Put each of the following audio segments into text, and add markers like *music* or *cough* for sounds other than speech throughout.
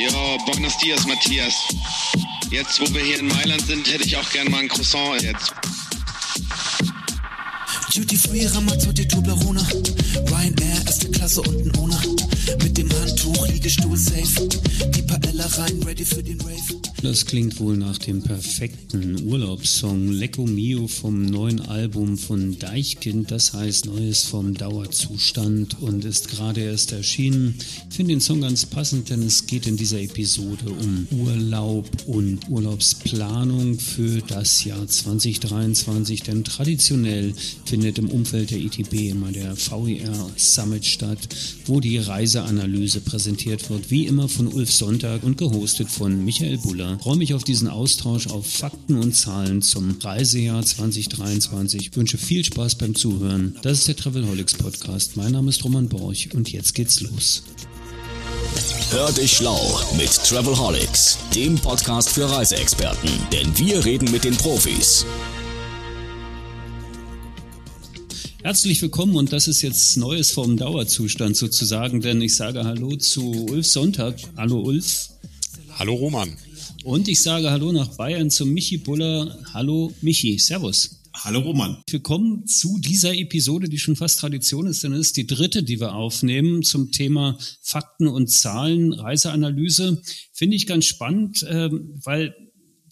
Ja, buenos dias, Matthias. Jetzt, wo wir hier in Mailand sind, hätte ich auch gern mal ein Croissant jetzt. Duty Free, Ramazzotti, Toblerone. Ryanair, erste Klasse und ein Owner. Mit dem Handtuch, Liegestuhl safe. Die Paella rein, ready für den Rave. Das klingt wohl nach dem perfekten Urlaubssong Lecco Mio vom neuen Album von Deichkind, das heißt Neues vom Dauerzustand und ist gerade erst erschienen. Ich finde den Song ganz passend, denn es geht in dieser Episode um Urlaub und Urlaubsplanung für das Jahr 2023, denn traditionell findet im Umfeld der ITB immer der VER Summit statt, wo die Reiseanalyse präsentiert wird, wie immer von Ulf Sonntag und gehostet von Michael Buller. Ich freue mich auf diesen Austausch auf Fakten und Zahlen zum Reisejahr 2023. Ich wünsche viel Spaß beim Zuhören. Das ist der Travelholics Podcast. Mein Name ist Roman Borch und jetzt geht's los. Hör dich schlau mit Travelholics, dem Podcast für Reiseexperten, denn wir reden mit den Profis. Herzlich willkommen und das ist jetzt Neues vom Dauerzustand sozusagen, denn ich sage Hallo zu Ulf Sonntag. Hallo Ulf. Hallo Roman. Und ich sage Hallo nach Bayern zu Michi Buller. Hallo Michi, Servus. Hallo Roman. Willkommen zu dieser Episode, die schon fast Tradition ist, denn es ist die dritte, die wir aufnehmen zum Thema Fakten und Zahlen, Reiseanalyse. Finde ich ganz spannend, ähm, weil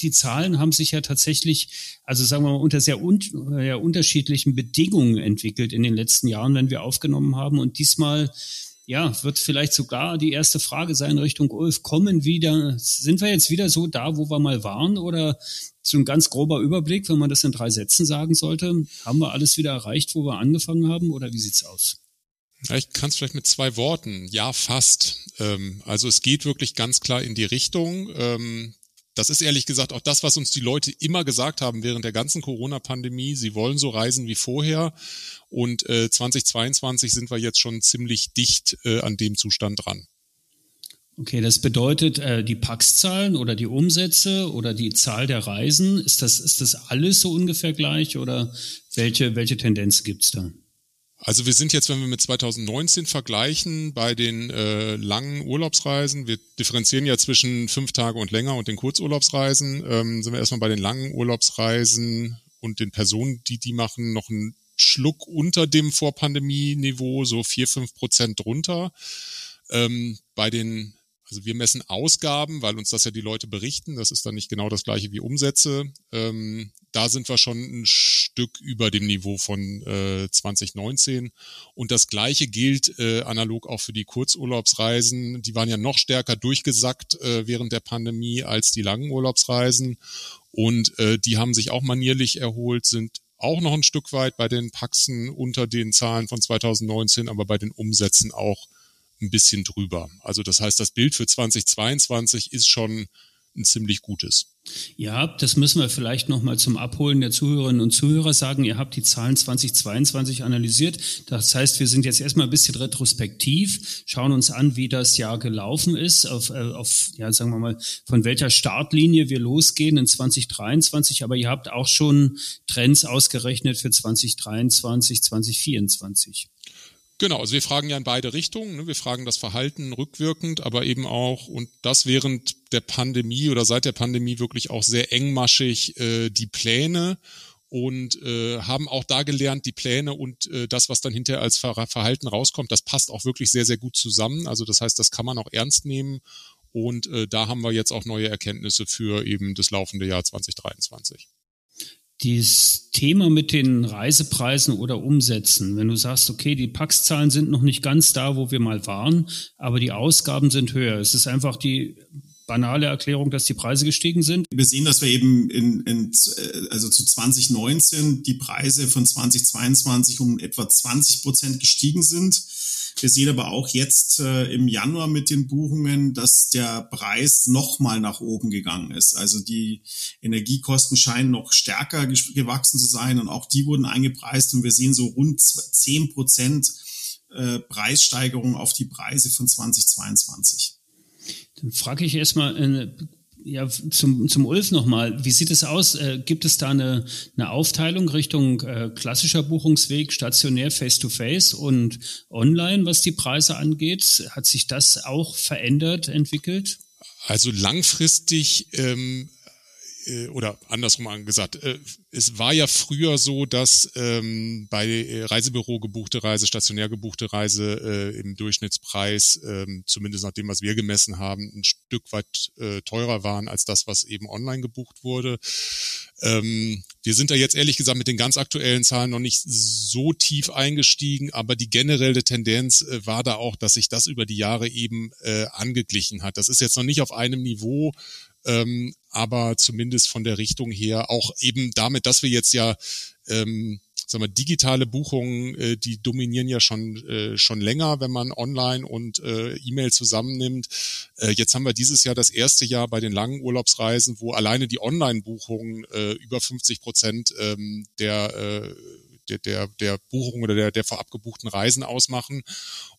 die Zahlen haben sich ja tatsächlich, also sagen wir mal, unter sehr un ja, unterschiedlichen Bedingungen entwickelt in den letzten Jahren, wenn wir aufgenommen haben. Und diesmal ja, wird vielleicht sogar die erste Frage sein Richtung Ulf, kommen wieder, sind wir jetzt wieder so da, wo wir mal waren oder so ein ganz grober Überblick, wenn man das in drei Sätzen sagen sollte, haben wir alles wieder erreicht, wo wir angefangen haben oder wie sieht's aus? Ich kann es vielleicht mit zwei Worten. Ja, fast. Ähm, also es geht wirklich ganz klar in die Richtung. Ähm, das ist ehrlich gesagt auch das, was uns die Leute immer gesagt haben während der ganzen Corona-Pandemie. Sie wollen so reisen wie vorher. Und äh, 2022 sind wir jetzt schon ziemlich dicht äh, an dem Zustand dran. Okay, das bedeutet, äh, die Pax-Zahlen oder die Umsätze oder die Zahl der Reisen, ist das, ist das alles so ungefähr gleich oder welche, welche Tendenz gibt's da? Also wir sind jetzt, wenn wir mit 2019 vergleichen, bei den äh, langen Urlaubsreisen, wir differenzieren ja zwischen fünf Tage und länger und den Kurzurlaubsreisen, ähm, sind wir erstmal bei den langen Urlaubsreisen und den Personen, die die machen, noch einen Schluck unter dem Vorpandemie-Niveau, so vier, fünf Prozent drunter. Ähm, bei den also wir messen Ausgaben, weil uns das ja die Leute berichten. Das ist dann nicht genau das gleiche wie Umsätze. Ähm, da sind wir schon ein Stück über dem Niveau von äh, 2019. Und das gleiche gilt äh, analog auch für die Kurzurlaubsreisen. Die waren ja noch stärker durchgesackt äh, während der Pandemie als die langen Urlaubsreisen. Und äh, die haben sich auch manierlich erholt, sind auch noch ein Stück weit bei den Paxen unter den Zahlen von 2019, aber bei den Umsätzen auch ein bisschen drüber. Also das heißt, das Bild für 2022 ist schon ein ziemlich gutes. Ja, das müssen wir vielleicht nochmal zum Abholen der Zuhörerinnen und Zuhörer sagen. Ihr habt die Zahlen 2022 analysiert. Das heißt, wir sind jetzt erstmal ein bisschen retrospektiv, schauen uns an, wie das Jahr gelaufen ist, auf, äh, auf ja, sagen wir mal, von welcher Startlinie wir losgehen in 2023. Aber ihr habt auch schon Trends ausgerechnet für 2023, 2024. Genau, also wir fragen ja in beide Richtungen. Ne? Wir fragen das Verhalten rückwirkend, aber eben auch, und das während der Pandemie oder seit der Pandemie wirklich auch sehr engmaschig, äh, die Pläne und äh, haben auch da gelernt, die Pläne und äh, das, was dann hinterher als Ver Verhalten rauskommt, das passt auch wirklich sehr, sehr gut zusammen. Also das heißt, das kann man auch ernst nehmen. Und äh, da haben wir jetzt auch neue Erkenntnisse für eben das laufende Jahr 2023 dieses Thema mit den Reisepreisen oder Umsätzen, wenn du sagst, okay, die Pax-Zahlen sind noch nicht ganz da, wo wir mal waren, aber die Ausgaben sind höher. Es ist einfach die banale Erklärung, dass die Preise gestiegen sind. Wir sehen, dass wir eben in, in also zu 2019 die Preise von 2022 um etwa 20 Prozent gestiegen sind. Wir sehen aber auch jetzt äh, im Januar mit den Buchungen, dass der Preis nochmal nach oben gegangen ist. Also die Energiekosten scheinen noch stärker gewachsen zu sein und auch die wurden eingepreist und wir sehen so rund 10 Prozent äh, Preissteigerung auf die Preise von 2022. Dann frage ich erstmal, äh, ja, zum, zum Ulf nochmal. Wie sieht es aus? Äh, gibt es da eine, eine Aufteilung Richtung äh, klassischer Buchungsweg, stationär, face-to-face -face und online, was die Preise angeht? Hat sich das auch verändert, entwickelt? Also langfristig ähm, äh, oder andersrum gesagt, äh, es war ja früher so, dass ähm, bei äh, Reisebüro gebuchte Reise, stationär gebuchte Reise äh, im Durchschnittspreis, ähm, zumindest nach dem, was wir gemessen haben, ein Stück weit äh, teurer waren als das, was eben online gebucht wurde. Ähm, wir sind da jetzt ehrlich gesagt mit den ganz aktuellen Zahlen noch nicht so tief eingestiegen, aber die generelle Tendenz äh, war da auch, dass sich das über die Jahre eben äh, angeglichen hat. Das ist jetzt noch nicht auf einem Niveau, ähm, aber zumindest von der Richtung her auch eben damit, dass wir jetzt ja ähm, sagen wir, digitale Buchungen, äh, die dominieren ja schon äh, schon länger, wenn man online und äh, E-Mail zusammennimmt. Äh, jetzt haben wir dieses Jahr das erste Jahr bei den langen Urlaubsreisen, wo alleine die Online-Buchungen äh, über 50 Prozent ähm, der äh, der, der, der Buchung oder der, der vorab gebuchten Reisen ausmachen.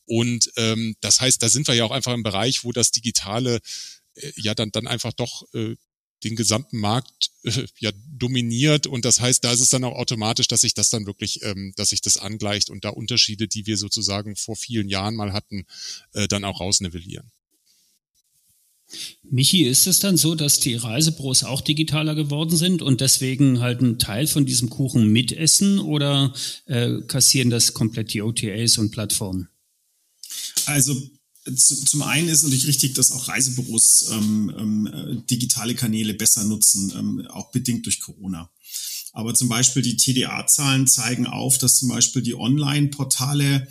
Und ähm, das heißt, da sind wir ja auch einfach im Bereich, wo das Digitale ja dann, dann einfach doch äh, den gesamten Markt äh, ja dominiert und das heißt, da ist es dann auch automatisch, dass sich das dann wirklich, ähm, dass sich das angleicht und da Unterschiede, die wir sozusagen vor vielen Jahren mal hatten, äh, dann auch rausnivellieren. Michi, ist es dann so, dass die Reisebüros auch digitaler geworden sind und deswegen halt einen Teil von diesem Kuchen mitessen oder äh, kassieren das komplett die OTAs und Plattformen? Also zum einen ist natürlich richtig, dass auch Reisebüros ähm, ähm, digitale Kanäle besser nutzen, ähm, auch bedingt durch Corona. Aber zum Beispiel die TDA-Zahlen zeigen auf, dass zum Beispiel die Online-Portale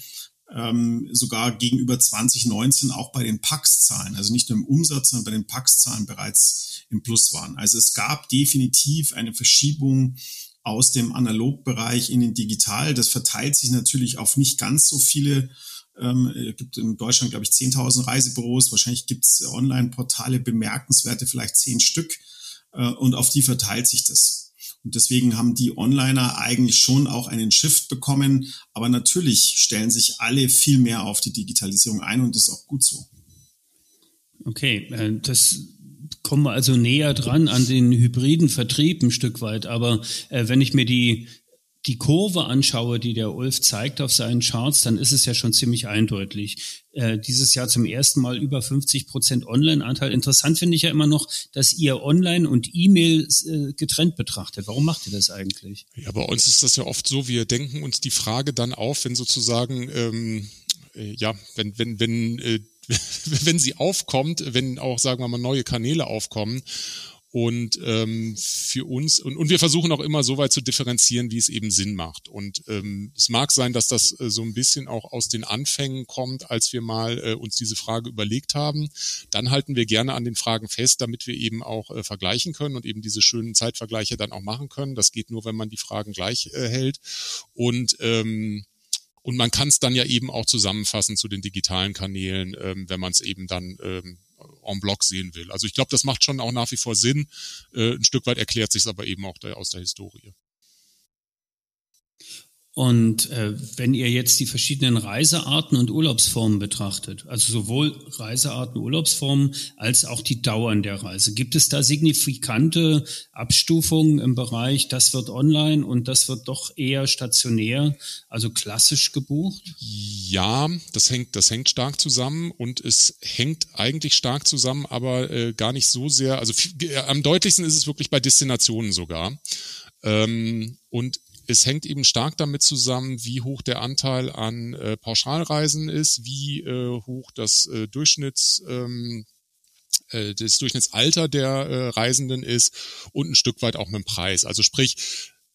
ähm, sogar gegenüber 2019 auch bei den PAX-Zahlen, also nicht nur im Umsatz, sondern bei den PAX-Zahlen bereits im Plus waren. Also es gab definitiv eine Verschiebung aus dem Analogbereich in den Digital. Das verteilt sich natürlich auf nicht ganz so viele ähm, es gibt in Deutschland, glaube ich, 10.000 Reisebüros. Wahrscheinlich gibt es Online-Portale, bemerkenswerte, vielleicht zehn Stück. Äh, und auf die verteilt sich das. Und deswegen haben die Onliner eigentlich schon auch einen Shift bekommen. Aber natürlich stellen sich alle viel mehr auf die Digitalisierung ein und das ist auch gut so. Okay, äh, das kommen wir also näher dran an den hybriden Vertrieb ein Stück weit. Aber äh, wenn ich mir die die Kurve anschaue, die der Ulf zeigt auf seinen Charts, dann ist es ja schon ziemlich eindeutig. Äh, dieses Jahr zum ersten Mal über 50 Prozent Online-Anteil. Interessant finde ich ja immer noch, dass ihr Online und E-Mail äh, getrennt betrachtet. Warum macht ihr das eigentlich? Ja, bei uns ist das ja oft so, wir denken uns die Frage dann auf, wenn sozusagen, ähm, äh, ja, wenn, wenn, wenn, äh, *laughs* wenn sie aufkommt, wenn auch, sagen wir mal, neue Kanäle aufkommen und ähm, für uns, und, und wir versuchen auch immer so weit zu differenzieren, wie es eben Sinn macht. Und ähm, es mag sein, dass das äh, so ein bisschen auch aus den Anfängen kommt, als wir mal äh, uns diese Frage überlegt haben. Dann halten wir gerne an den Fragen fest, damit wir eben auch äh, vergleichen können und eben diese schönen Zeitvergleiche dann auch machen können. Das geht nur, wenn man die Fragen gleich äh, hält. Und ähm, und man kann es dann ja eben auch zusammenfassen zu den digitalen Kanälen, ähm, wenn man es eben dann ähm, en bloc sehen will. Also ich glaube, das macht schon auch nach wie vor Sinn. Äh, ein Stück weit erklärt sich es aber eben auch der, aus der Historie. Und äh, wenn ihr jetzt die verschiedenen Reisearten und Urlaubsformen betrachtet, also sowohl Reisearten, Urlaubsformen als auch die Dauern der Reise, gibt es da signifikante Abstufungen im Bereich, das wird online und das wird doch eher stationär, also klassisch gebucht? Ja, das hängt, das hängt stark zusammen und es hängt eigentlich stark zusammen, aber äh, gar nicht so sehr. Also viel, äh, am deutlichsten ist es wirklich bei Destinationen sogar. Ähm, und es hängt eben stark damit zusammen, wie hoch der Anteil an äh, Pauschalreisen ist, wie äh, hoch das äh, Durchschnitts ähm, äh, das Durchschnittsalter der äh, Reisenden ist und ein Stück weit auch mit dem Preis. Also sprich,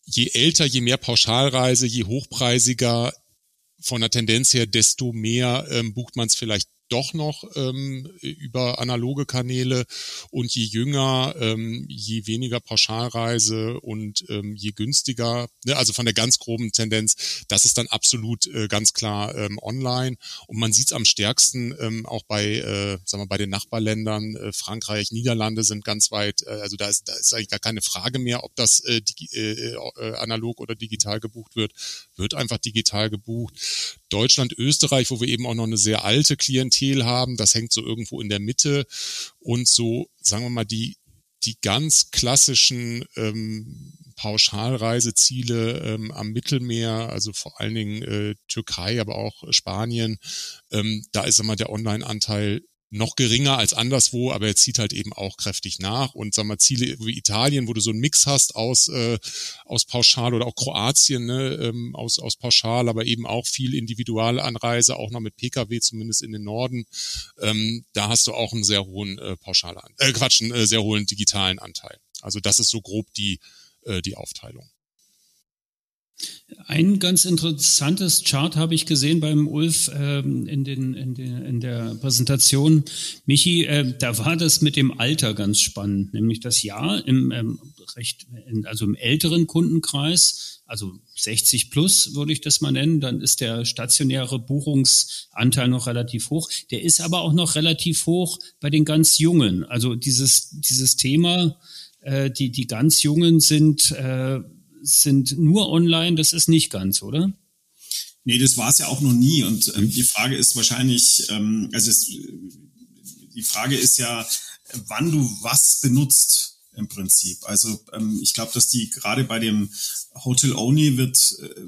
je älter, je mehr Pauschalreise, je hochpreisiger von der Tendenz her, desto mehr ähm, bucht man es vielleicht doch noch ähm, über analoge Kanäle. Und je jünger, ähm, je weniger Pauschalreise und ähm, je günstiger, ne, also von der ganz groben Tendenz, das ist dann absolut äh, ganz klar ähm, online. Und man sieht es am stärksten ähm, auch bei, äh, sagen wir, bei den Nachbarländern, äh, Frankreich, Niederlande sind ganz weit, äh, also da ist, da ist eigentlich gar keine Frage mehr, ob das äh, äh, äh, analog oder digital gebucht wird, wird einfach digital gebucht. Deutschland, Österreich, wo wir eben auch noch eine sehr alte Klientel haben, das hängt so irgendwo in der Mitte. Und so, sagen wir mal, die, die ganz klassischen ähm, Pauschalreiseziele ähm, am Mittelmeer, also vor allen Dingen äh, Türkei, aber auch Spanien, ähm, da ist immer der Online-Anteil noch geringer als anderswo, aber er zieht halt eben auch kräftig nach. Und sag mal, Ziele wie Italien, wo du so einen Mix hast aus, äh, aus Pauschal oder auch Kroatien, ne, ähm, aus, aus Pauschal, aber eben auch viel Individualanreise, auch noch mit Pkw, zumindest in den Norden. Ähm, da hast du auch einen sehr hohen äh, Pauschal, äh, Quatsch, einen äh, sehr hohen digitalen Anteil. Also das ist so grob die, äh, die Aufteilung. Ein ganz interessantes Chart habe ich gesehen beim Ulf ähm, in, den, in, den, in der Präsentation. Michi, äh, da war das mit dem Alter ganz spannend, nämlich das Jahr im ähm, recht, also im älteren Kundenkreis, also 60 plus würde ich das mal nennen, dann ist der stationäre Buchungsanteil noch relativ hoch. Der ist aber auch noch relativ hoch bei den ganz Jungen. Also dieses, dieses Thema, äh, die, die ganz Jungen sind äh, sind nur online, das ist nicht ganz, oder? Nee, das war es ja auch noch nie. Und ähm, die Frage ist wahrscheinlich, ähm, also es, die Frage ist ja, wann du was benutzt im Prinzip. Also ähm, ich glaube, dass die gerade bei dem Hotel Only wird, äh,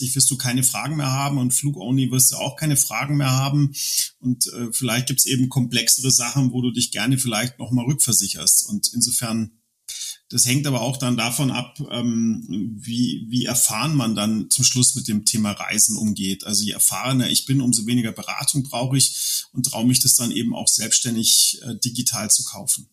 ich wirst du keine Fragen mehr haben und Flug Only wirst du auch keine Fragen mehr haben. Und äh, vielleicht gibt's eben komplexere Sachen, wo du dich gerne vielleicht nochmal rückversicherst. Und insofern das hängt aber auch dann davon ab, ähm, wie, wie erfahren man dann zum Schluss mit dem Thema Reisen umgeht. Also je erfahrener ich bin, umso weniger Beratung brauche ich und traue mich das dann eben auch selbstständig äh, digital zu kaufen.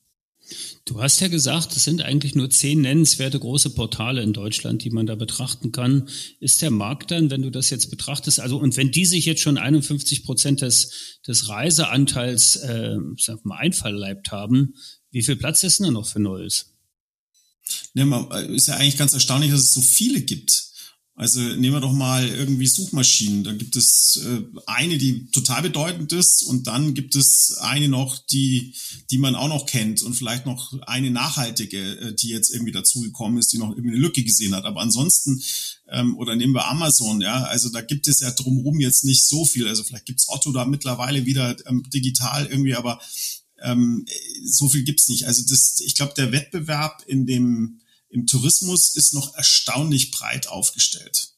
Du hast ja gesagt, es sind eigentlich nur zehn nennenswerte große Portale in Deutschland, die man da betrachten kann. Ist der Markt dann, wenn du das jetzt betrachtest, also und wenn die sich jetzt schon 51 Prozent des, des Reiseanteils äh, sag mal, einverleibt haben, wie viel Platz ist denn da noch für Neues? Ne, man, äh, ist ja eigentlich ganz erstaunlich, dass es so viele gibt. Also nehmen wir doch mal irgendwie Suchmaschinen. Da gibt es äh, eine, die total bedeutend ist und dann gibt es eine noch, die, die man auch noch kennt und vielleicht noch eine nachhaltige, äh, die jetzt irgendwie dazugekommen ist, die noch irgendwie eine Lücke gesehen hat. Aber ansonsten, ähm, oder nehmen wir Amazon, ja, also da gibt es ja drumherum jetzt nicht so viel. Also vielleicht gibt's Otto da mittlerweile wieder ähm, digital irgendwie, aber ähm, so viel gibt's nicht. Also das, ich glaube, der Wettbewerb in dem im Tourismus ist noch erstaunlich breit aufgestellt.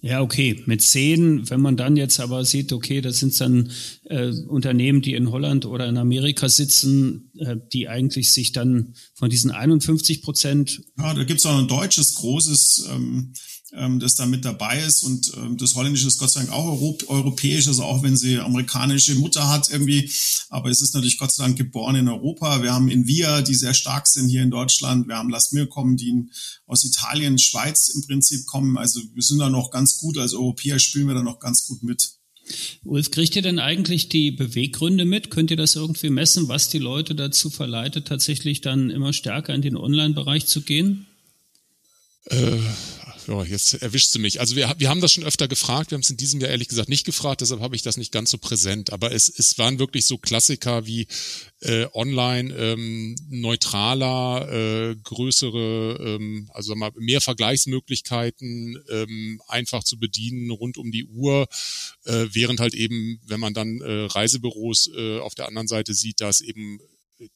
Ja, okay. Mit zehn, wenn man dann jetzt aber sieht, okay, das sind dann äh, Unternehmen, die in Holland oder in Amerika sitzen, äh, die eigentlich sich dann von diesen 51 Prozent. Ja, da gibt's auch ein deutsches großes ähm, ähm, das da mit dabei ist. Und ähm, das Holländische ist Gott sei Dank auch Europ europäisch, also auch wenn sie amerikanische Mutter hat irgendwie. Aber es ist natürlich Gott sei Dank geboren in Europa. Wir haben Invia, die sehr stark sind hier in Deutschland. Wir haben Las kommen, die aus Italien, Schweiz im Prinzip kommen. Also wir sind da noch ganz gut. Als Europäer spielen wir da noch ganz gut mit. Ulf, kriegt ihr denn eigentlich die Beweggründe mit? Könnt ihr das irgendwie messen, was die Leute dazu verleitet, tatsächlich dann immer stärker in den Online-Bereich zu gehen? Äh, ja, jetzt erwischst du mich. Also wir, wir haben das schon öfter gefragt, wir haben es in diesem Jahr ehrlich gesagt nicht gefragt, deshalb habe ich das nicht ganz so präsent. Aber es, es waren wirklich so Klassiker wie äh, online ähm, neutraler, äh, größere, ähm, also mal mehr Vergleichsmöglichkeiten, ähm, einfach zu bedienen rund um die Uhr, äh, während halt eben, wenn man dann äh, Reisebüros äh, auf der anderen Seite sieht, dass eben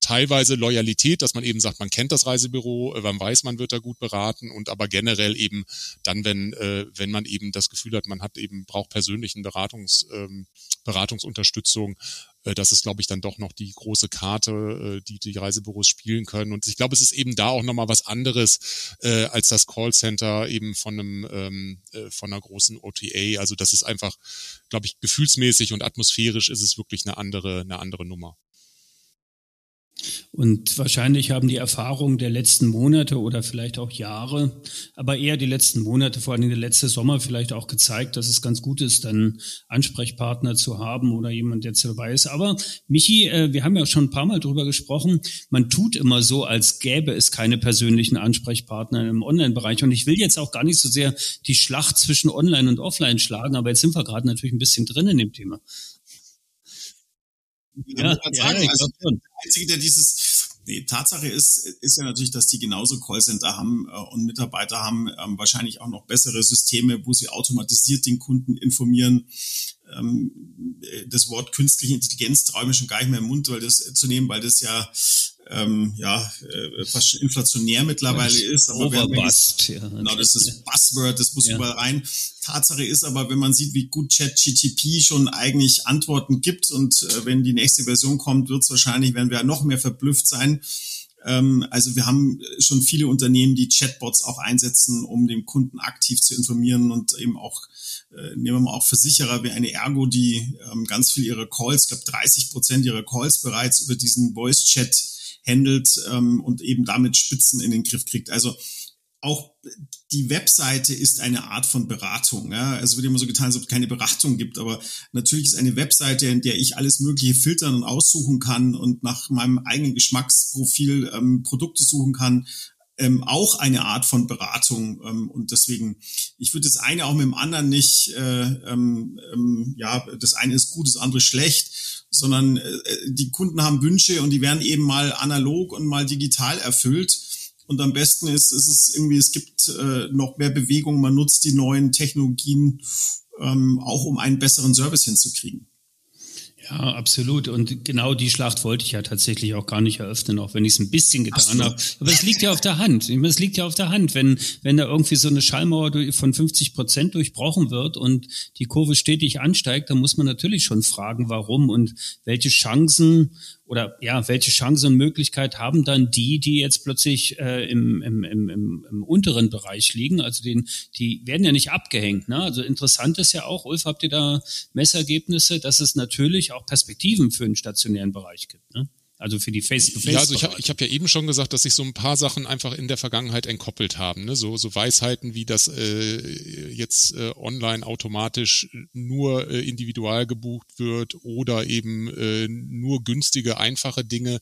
teilweise Loyalität, dass man eben sagt, man kennt das Reisebüro, äh, man weiß, man wird da gut beraten und aber generell eben dann, wenn, äh, wenn man eben das Gefühl hat, man hat eben, braucht persönlichen Beratungs, ähm, Beratungsunterstützung, äh, das ist, glaube ich, dann doch noch die große Karte, die die Reisebüros spielen können. Und ich glaube, es ist eben da auch nochmal was anderes äh, als das Callcenter eben von einem, ähm, äh, von einer großen OTA. Also das ist einfach, glaube ich, gefühlsmäßig und atmosphärisch ist es wirklich eine andere, eine andere Nummer. Und wahrscheinlich haben die Erfahrungen der letzten Monate oder vielleicht auch Jahre, aber eher die letzten Monate, vor allem der letzte Sommer vielleicht auch gezeigt, dass es ganz gut ist, dann Ansprechpartner zu haben oder jemand, der dabei ist. Aber Michi, äh, wir haben ja schon ein paar Mal drüber gesprochen, man tut immer so, als gäbe es keine persönlichen Ansprechpartner im Online-Bereich. Und ich will jetzt auch gar nicht so sehr die Schlacht zwischen Online und Offline schlagen, aber jetzt sind wir gerade natürlich ein bisschen drin in dem Thema. Ja, sagen, ja, also der Einzige, der dieses, nee, Tatsache ist, ist ja natürlich, dass die genauso Callcenter haben äh, und Mitarbeiter haben, ähm, wahrscheinlich auch noch bessere Systeme, wo sie automatisiert den Kunden informieren. Ähm, das Wort künstliche Intelligenz traue ich mir schon gar nicht mehr im Mund weil das, zu nehmen, weil das ja ähm, ja äh, fast schon inflationär mittlerweile ist. Aber Overbust, ja. Genau, das ist das Buzzword, das muss ja. überall rein. Tatsache ist aber, wenn man sieht, wie gut ChatGTP schon eigentlich Antworten gibt und äh, wenn die nächste Version kommt, wird es wahrscheinlich, werden wir noch mehr verblüfft sein. Ähm, also wir haben schon viele Unternehmen, die Chatbots auch einsetzen, um den Kunden aktiv zu informieren und eben auch äh, nehmen wir mal auch Versicherer wie eine Ergo, die ähm, ganz viel ihre Calls, ich glaube 30 Prozent ihrer Calls bereits über diesen Voice-Chat handelt ähm, und eben damit Spitzen in den Griff kriegt. Also auch die Webseite ist eine Art von Beratung. Ja? Also wird immer so getan, als ob es keine Beratung gibt, aber natürlich ist eine Webseite, in der ich alles Mögliche filtern und aussuchen kann und nach meinem eigenen Geschmacksprofil ähm, Produkte suchen kann, ähm, auch eine Art von Beratung. Ähm, und deswegen, ich würde das eine auch mit dem anderen nicht, äh, ähm, ähm, ja, das eine ist gut, das andere schlecht, sondern äh, die Kunden haben Wünsche und die werden eben mal analog und mal digital erfüllt. Und am besten ist, ist es irgendwie, es gibt äh, noch mehr Bewegung, man nutzt die neuen Technologien ähm, auch, um einen besseren Service hinzukriegen. Ja, absolut. Und genau die Schlacht wollte ich ja tatsächlich auch gar nicht eröffnen, auch wenn ich es ein bisschen getan habe. Aber es liegt ja auf der Hand. Es liegt ja auf der Hand, wenn, wenn da irgendwie so eine Schallmauer von 50 Prozent durchbrochen wird und die Kurve stetig ansteigt, dann muss man natürlich schon fragen, warum und welche Chancen oder ja, welche Chance und Möglichkeit haben dann die, die jetzt plötzlich äh, im, im, im, im, im unteren Bereich liegen? Also den, die werden ja nicht abgehängt. Ne? Also interessant ist ja auch, Ulf, habt ihr da Messergebnisse, dass es natürlich auch Perspektiven für den stationären Bereich gibt? Ne? Also für die Face-to-Face. Ja, also ich habe ich hab ja eben schon gesagt, dass sich so ein paar Sachen einfach in der Vergangenheit entkoppelt haben. Ne? So, so Weisheiten wie das äh, jetzt äh, online automatisch nur äh, individual gebucht wird oder eben äh, nur günstige, einfache Dinge.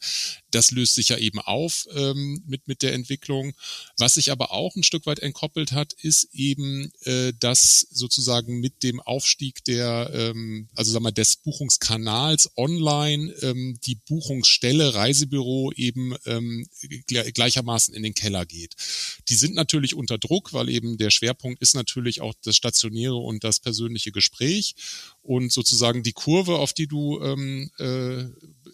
Das löst sich ja eben auf ähm, mit, mit der Entwicklung. Was sich aber auch ein Stück weit entkoppelt hat, ist eben, äh, dass sozusagen mit dem Aufstieg der, ähm, also sag mal, des Buchungskanals online ähm, die Buchungsstelle Stelle Reisebüro eben ähm, gleichermaßen in den Keller geht. Die sind natürlich unter Druck, weil eben der Schwerpunkt ist natürlich auch das stationäre und das persönliche Gespräch. Und sozusagen die Kurve, auf die du ähm, äh,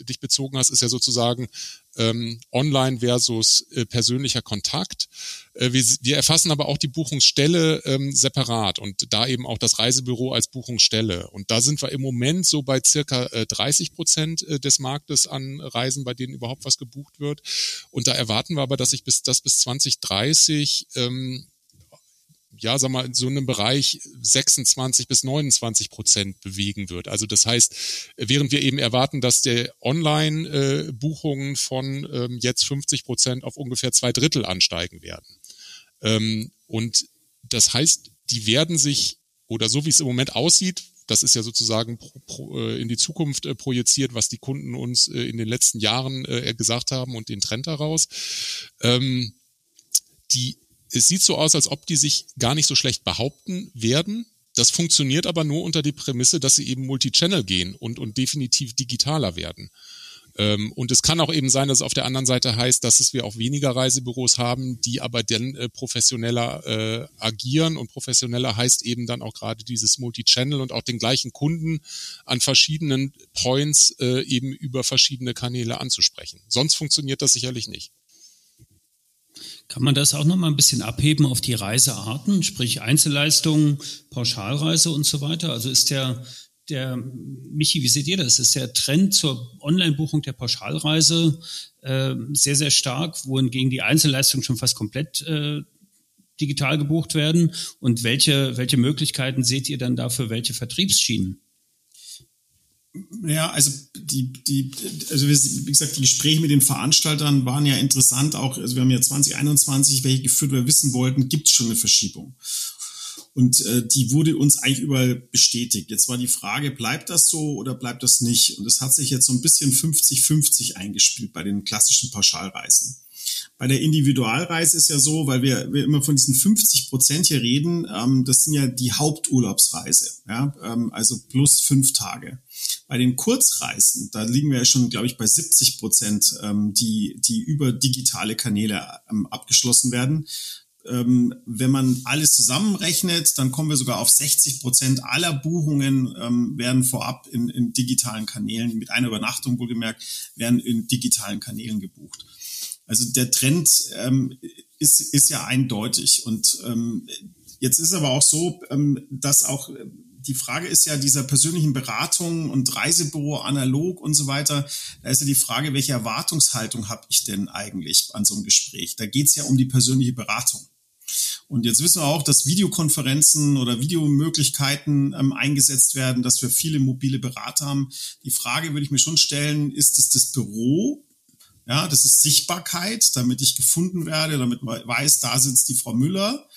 dich bezogen hast, ist ja sozusagen ähm, Online versus äh, persönlicher Kontakt. Äh, wir, wir, erfassen aber auch die Buchungsstelle ähm, separat und da eben auch das Reisebüro als Buchungsstelle. Und da sind wir im Moment so bei circa äh, 30 Prozent äh, des Marktes an Reisen, bei denen überhaupt was gebucht wird. Und da erwarten wir aber, dass sich bis das bis 2030 ähm, ja, sag mal, in so einem Bereich 26 bis 29 Prozent bewegen wird. Also das heißt, während wir eben erwarten, dass der Online-Buchungen von ähm, jetzt 50 Prozent auf ungefähr zwei Drittel ansteigen werden. Ähm, und das heißt, die werden sich, oder so wie es im Moment aussieht, das ist ja sozusagen pro, pro, äh, in die Zukunft äh, projiziert, was die Kunden uns äh, in den letzten Jahren äh, gesagt haben und den Trend daraus. Ähm, die es sieht so aus, als ob die sich gar nicht so schlecht behaupten werden. Das funktioniert aber nur unter die Prämisse, dass sie eben Multichannel gehen und, und definitiv digitaler werden. Ähm, und es kann auch eben sein, dass es auf der anderen Seite heißt, dass es wir auch weniger Reisebüros haben, die aber dann äh, professioneller äh, agieren. Und professioneller heißt eben dann auch gerade dieses Multichannel und auch den gleichen Kunden an verschiedenen Points äh, eben über verschiedene Kanäle anzusprechen. Sonst funktioniert das sicherlich nicht. Kann man das auch noch mal ein bisschen abheben auf die Reisearten, sprich Einzelleistungen, Pauschalreise und so weiter? Also ist der, der, Michi, wie seht ihr das? Ist der Trend zur Online-Buchung der Pauschalreise äh, sehr, sehr stark, wohingegen die Einzelleistungen schon fast komplett äh, digital gebucht werden? Und welche, welche Möglichkeiten seht ihr dann da für welche Vertriebsschienen? Ja, also die, die, also wie gesagt, die Gespräche mit den Veranstaltern waren ja interessant. Auch, also wir haben ja 2021 welche geführt, wir wissen wollten, gibt es schon eine Verschiebung. Und äh, die wurde uns eigentlich überall bestätigt. Jetzt war die Frage, bleibt das so oder bleibt das nicht? Und es hat sich jetzt so ein bisschen 50-50 eingespielt bei den klassischen Pauschalreisen. Bei der Individualreise ist ja so, weil wir, wir immer von diesen 50 Prozent hier reden, ähm, das sind ja die Haupturlaubsreise, ja, ähm, also plus fünf Tage. Bei den Kurzreisen, da liegen wir ja schon, glaube ich, bei 70 Prozent, ähm, die, die über digitale Kanäle ähm, abgeschlossen werden. ähm, wenn man alles zusammenrechnet, dann kommen wir sogar auf 60 Prozent aller Buchungen ähm, werden vorab in, in digitalen Kanälen, mit einer Übernachtung wohlgemerkt, werden in digitalen Kanälen gebucht. Also der Trend ähm, ist, ist ja eindeutig. Und ähm, jetzt ist aber auch so, ähm, dass auch die Frage ist ja dieser persönlichen Beratung und Reisebüro analog und so weiter. Da ist ja die Frage, welche Erwartungshaltung habe ich denn eigentlich an so einem Gespräch? Da geht es ja um die persönliche Beratung. Und jetzt wissen wir auch, dass Videokonferenzen oder Videomöglichkeiten ähm, eingesetzt werden, dass wir viele mobile Berater haben. Die Frage würde ich mir schon stellen, ist es das Büro? Ja, das ist Sichtbarkeit, damit ich gefunden werde, damit man weiß, da sitzt die Frau Müller.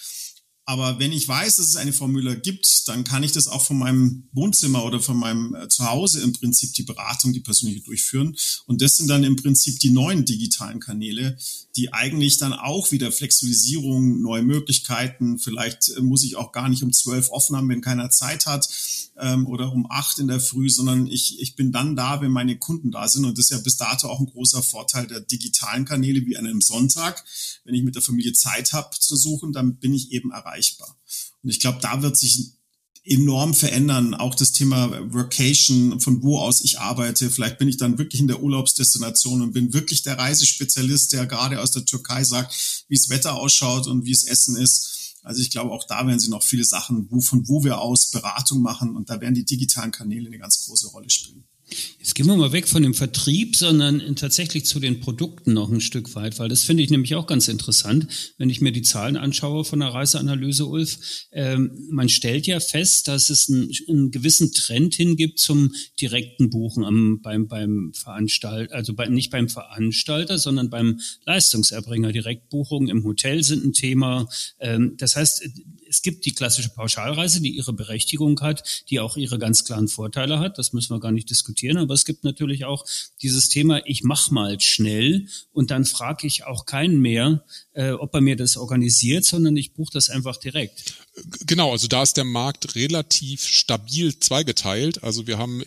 Aber wenn ich weiß, dass es eine Frau gibt, dann kann ich das auch von meinem Wohnzimmer oder von meinem äh, Zuhause im Prinzip die Beratung, die persönliche durchführen. Und das sind dann im Prinzip die neuen digitalen Kanäle, die eigentlich dann auch wieder Flexibilisierung, neue Möglichkeiten, vielleicht äh, muss ich auch gar nicht um zwölf offen haben, wenn keiner Zeit hat, ähm, oder um acht in der Früh, sondern ich, ich bin dann da, wenn meine Kunden da sind. Und das ist ja bis dato auch ein großer Vorteil der digitalen Kanäle wie an einem Sonntag. Wenn ich mit der Familie Zeit habe zu suchen, dann bin ich eben erreichbar. Und ich glaube, da wird sich enorm verändern. Auch das Thema Workation, von wo aus ich arbeite. Vielleicht bin ich dann wirklich in der Urlaubsdestination und bin wirklich der Reisespezialist, der gerade aus der Türkei sagt, wie es Wetter ausschaut und wie es Essen ist. Also ich glaube, auch da werden sie noch viele Sachen, wo, von wo wir aus Beratung machen und da werden die digitalen Kanäle eine ganz große Rolle spielen. Jetzt gehen wir mal weg von dem Vertrieb, sondern tatsächlich zu den Produkten noch ein Stück weit, weil das finde ich nämlich auch ganz interessant, wenn ich mir die Zahlen anschaue von der Reiseanalyse, Ulf. Ähm, man stellt ja fest, dass es einen, einen gewissen Trend hingibt zum direkten Buchen am, beim, beim Veranstalter, also bei, nicht beim Veranstalter, sondern beim Leistungserbringer. Direktbuchungen im Hotel sind ein Thema. Ähm, das heißt, es gibt die klassische Pauschalreise, die ihre Berechtigung hat, die auch ihre ganz klaren Vorteile hat. Das müssen wir gar nicht diskutieren. Aber es gibt natürlich auch dieses Thema, ich mach mal schnell und dann frage ich auch keinen mehr, äh, ob er mir das organisiert, sondern ich buche das einfach direkt. Genau, also da ist der Markt relativ stabil zweigeteilt. Also wir haben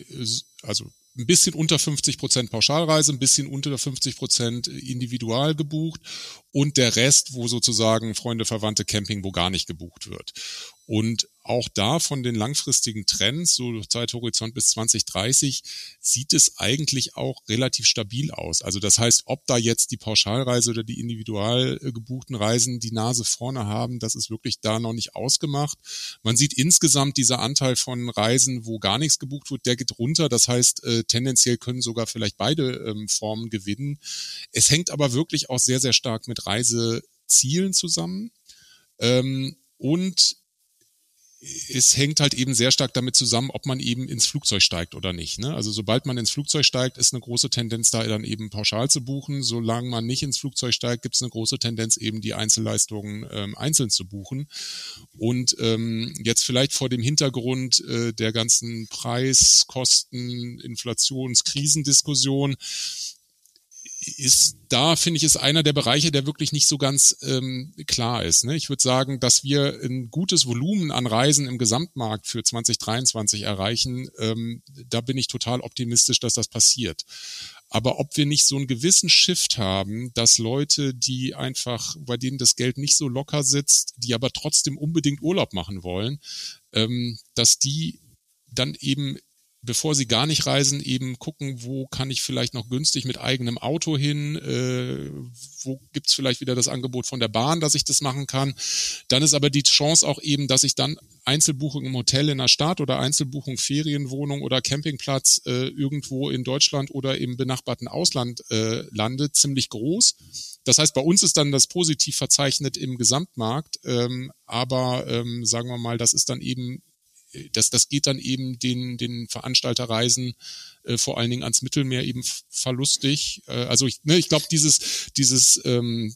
also ein bisschen unter 50 Prozent Pauschalreise, ein bisschen unter 50 Prozent individual gebucht und der Rest, wo sozusagen Freunde, Verwandte, Camping, wo gar nicht gebucht wird. Und auch da von den langfristigen Trends, so Zeithorizont bis 2030, sieht es eigentlich auch relativ stabil aus. Also das heißt, ob da jetzt die Pauschalreise oder die individual äh, gebuchten Reisen die Nase vorne haben, das ist wirklich da noch nicht ausgemacht. Man sieht insgesamt dieser Anteil von Reisen, wo gar nichts gebucht wird, der geht runter. Das heißt, äh, tendenziell können sogar vielleicht beide ähm, Formen gewinnen. Es hängt aber wirklich auch sehr, sehr stark mit Reisezielen zusammen. Ähm, und es hängt halt eben sehr stark damit zusammen, ob man eben ins Flugzeug steigt oder nicht. Ne? Also sobald man ins Flugzeug steigt, ist eine große Tendenz da dann eben pauschal zu buchen. Solange man nicht ins Flugzeug steigt, gibt es eine große Tendenz eben die Einzelleistungen ähm, einzeln zu buchen. Und ähm, jetzt vielleicht vor dem Hintergrund äh, der ganzen Preis, Kosten, Inflations, Krisendiskussion ist da, finde ich, ist einer der Bereiche, der wirklich nicht so ganz ähm, klar ist. Ne? Ich würde sagen, dass wir ein gutes Volumen an Reisen im Gesamtmarkt für 2023 erreichen. Ähm, da bin ich total optimistisch, dass das passiert. Aber ob wir nicht so einen gewissen Shift haben, dass Leute, die einfach, bei denen das Geld nicht so locker sitzt, die aber trotzdem unbedingt Urlaub machen wollen, ähm, dass die dann eben bevor sie gar nicht reisen, eben gucken, wo kann ich vielleicht noch günstig mit eigenem Auto hin, äh, wo gibt's vielleicht wieder das Angebot von der Bahn, dass ich das machen kann. Dann ist aber die Chance auch eben, dass ich dann Einzelbuchung im Hotel in der Stadt oder Einzelbuchung Ferienwohnung oder Campingplatz äh, irgendwo in Deutschland oder im benachbarten Ausland äh, lande, ziemlich groß. Das heißt, bei uns ist dann das positiv verzeichnet im Gesamtmarkt, ähm, aber ähm, sagen wir mal, das ist dann eben das, das geht dann eben den, den Veranstalterreisen äh, vor allen Dingen ans Mittelmeer eben verlustig. Äh, also ich, ne, ich glaube, dieses, dieses ähm,